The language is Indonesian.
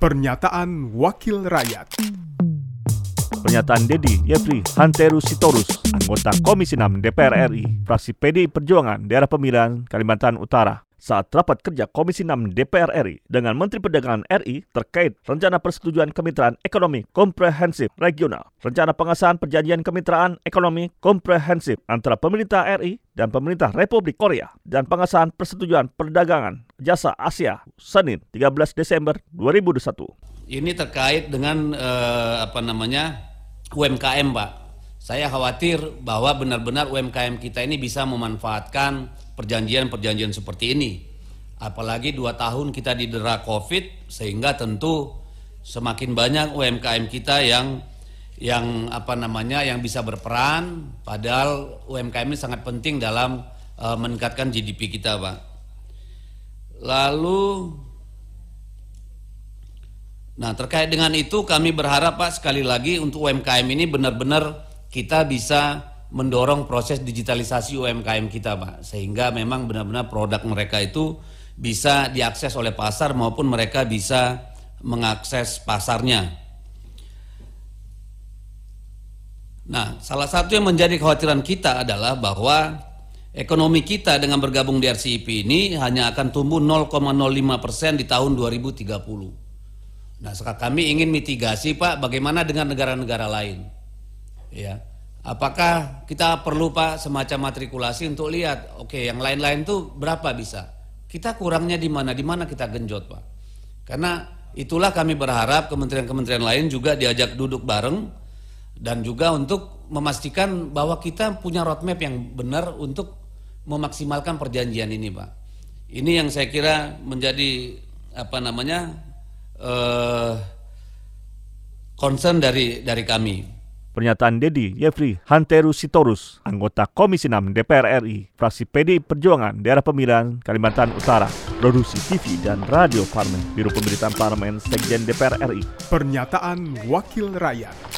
Pernyataan Wakil Rakyat. Pernyataan Dedi Yefri Hanteru Sitorus, anggota Komisi 6 DPR RI, fraksi PDI Perjuangan, daerah pemilihan Kalimantan Utara, saat rapat kerja Komisi 6 DPR RI dengan Menteri Perdagangan RI terkait rencana persetujuan kemitraan ekonomi komprehensif regional, rencana pengesahan perjanjian kemitraan ekonomi komprehensif antara pemerintah RI dan pemerintah Republik Korea dan pengesahan persetujuan perdagangan jasa Asia Senin 13 Desember 2021. Ini terkait dengan eh, apa namanya UMKM, Pak. Saya khawatir bahwa benar-benar UMKM kita ini bisa memanfaatkan perjanjian-perjanjian seperti ini. Apalagi dua tahun kita didera COVID, sehingga tentu semakin banyak UMKM kita yang yang apa namanya yang bisa berperan. Padahal UMKM ini sangat penting dalam uh, meningkatkan GDP kita, Pak. Lalu, nah terkait dengan itu kami berharap Pak sekali lagi untuk UMKM ini benar-benar kita bisa mendorong proses digitalisasi UMKM kita, Pak, sehingga memang benar-benar produk mereka itu bisa diakses oleh pasar maupun mereka bisa mengakses pasarnya. Nah, salah satu yang menjadi kekhawatiran kita adalah bahwa ekonomi kita dengan bergabung di RCEP ini hanya akan tumbuh 0,05 persen di tahun 2030. Nah, kami ingin mitigasi, Pak, bagaimana dengan negara-negara lain? Ya, Apakah kita perlu Pak semacam matrikulasi untuk lihat, oke yang lain-lain tuh berapa bisa? Kita kurangnya di mana? Di mana kita genjot Pak? Karena itulah kami berharap kementerian-kementerian lain juga diajak duduk bareng dan juga untuk memastikan bahwa kita punya roadmap yang benar untuk memaksimalkan perjanjian ini Pak. Ini yang saya kira menjadi apa namanya uh, concern dari dari kami. Pernyataan Dedi Yefri Hanteru Sitorus, anggota Komisi 6 DPR RI, fraksi PDI Perjuangan, daerah pemilihan Kalimantan Utara, produksi TV dan radio Parmen, Biro Pemberitaan Parlemen, Sekjen DPR RI. Pernyataan Wakil Rakyat.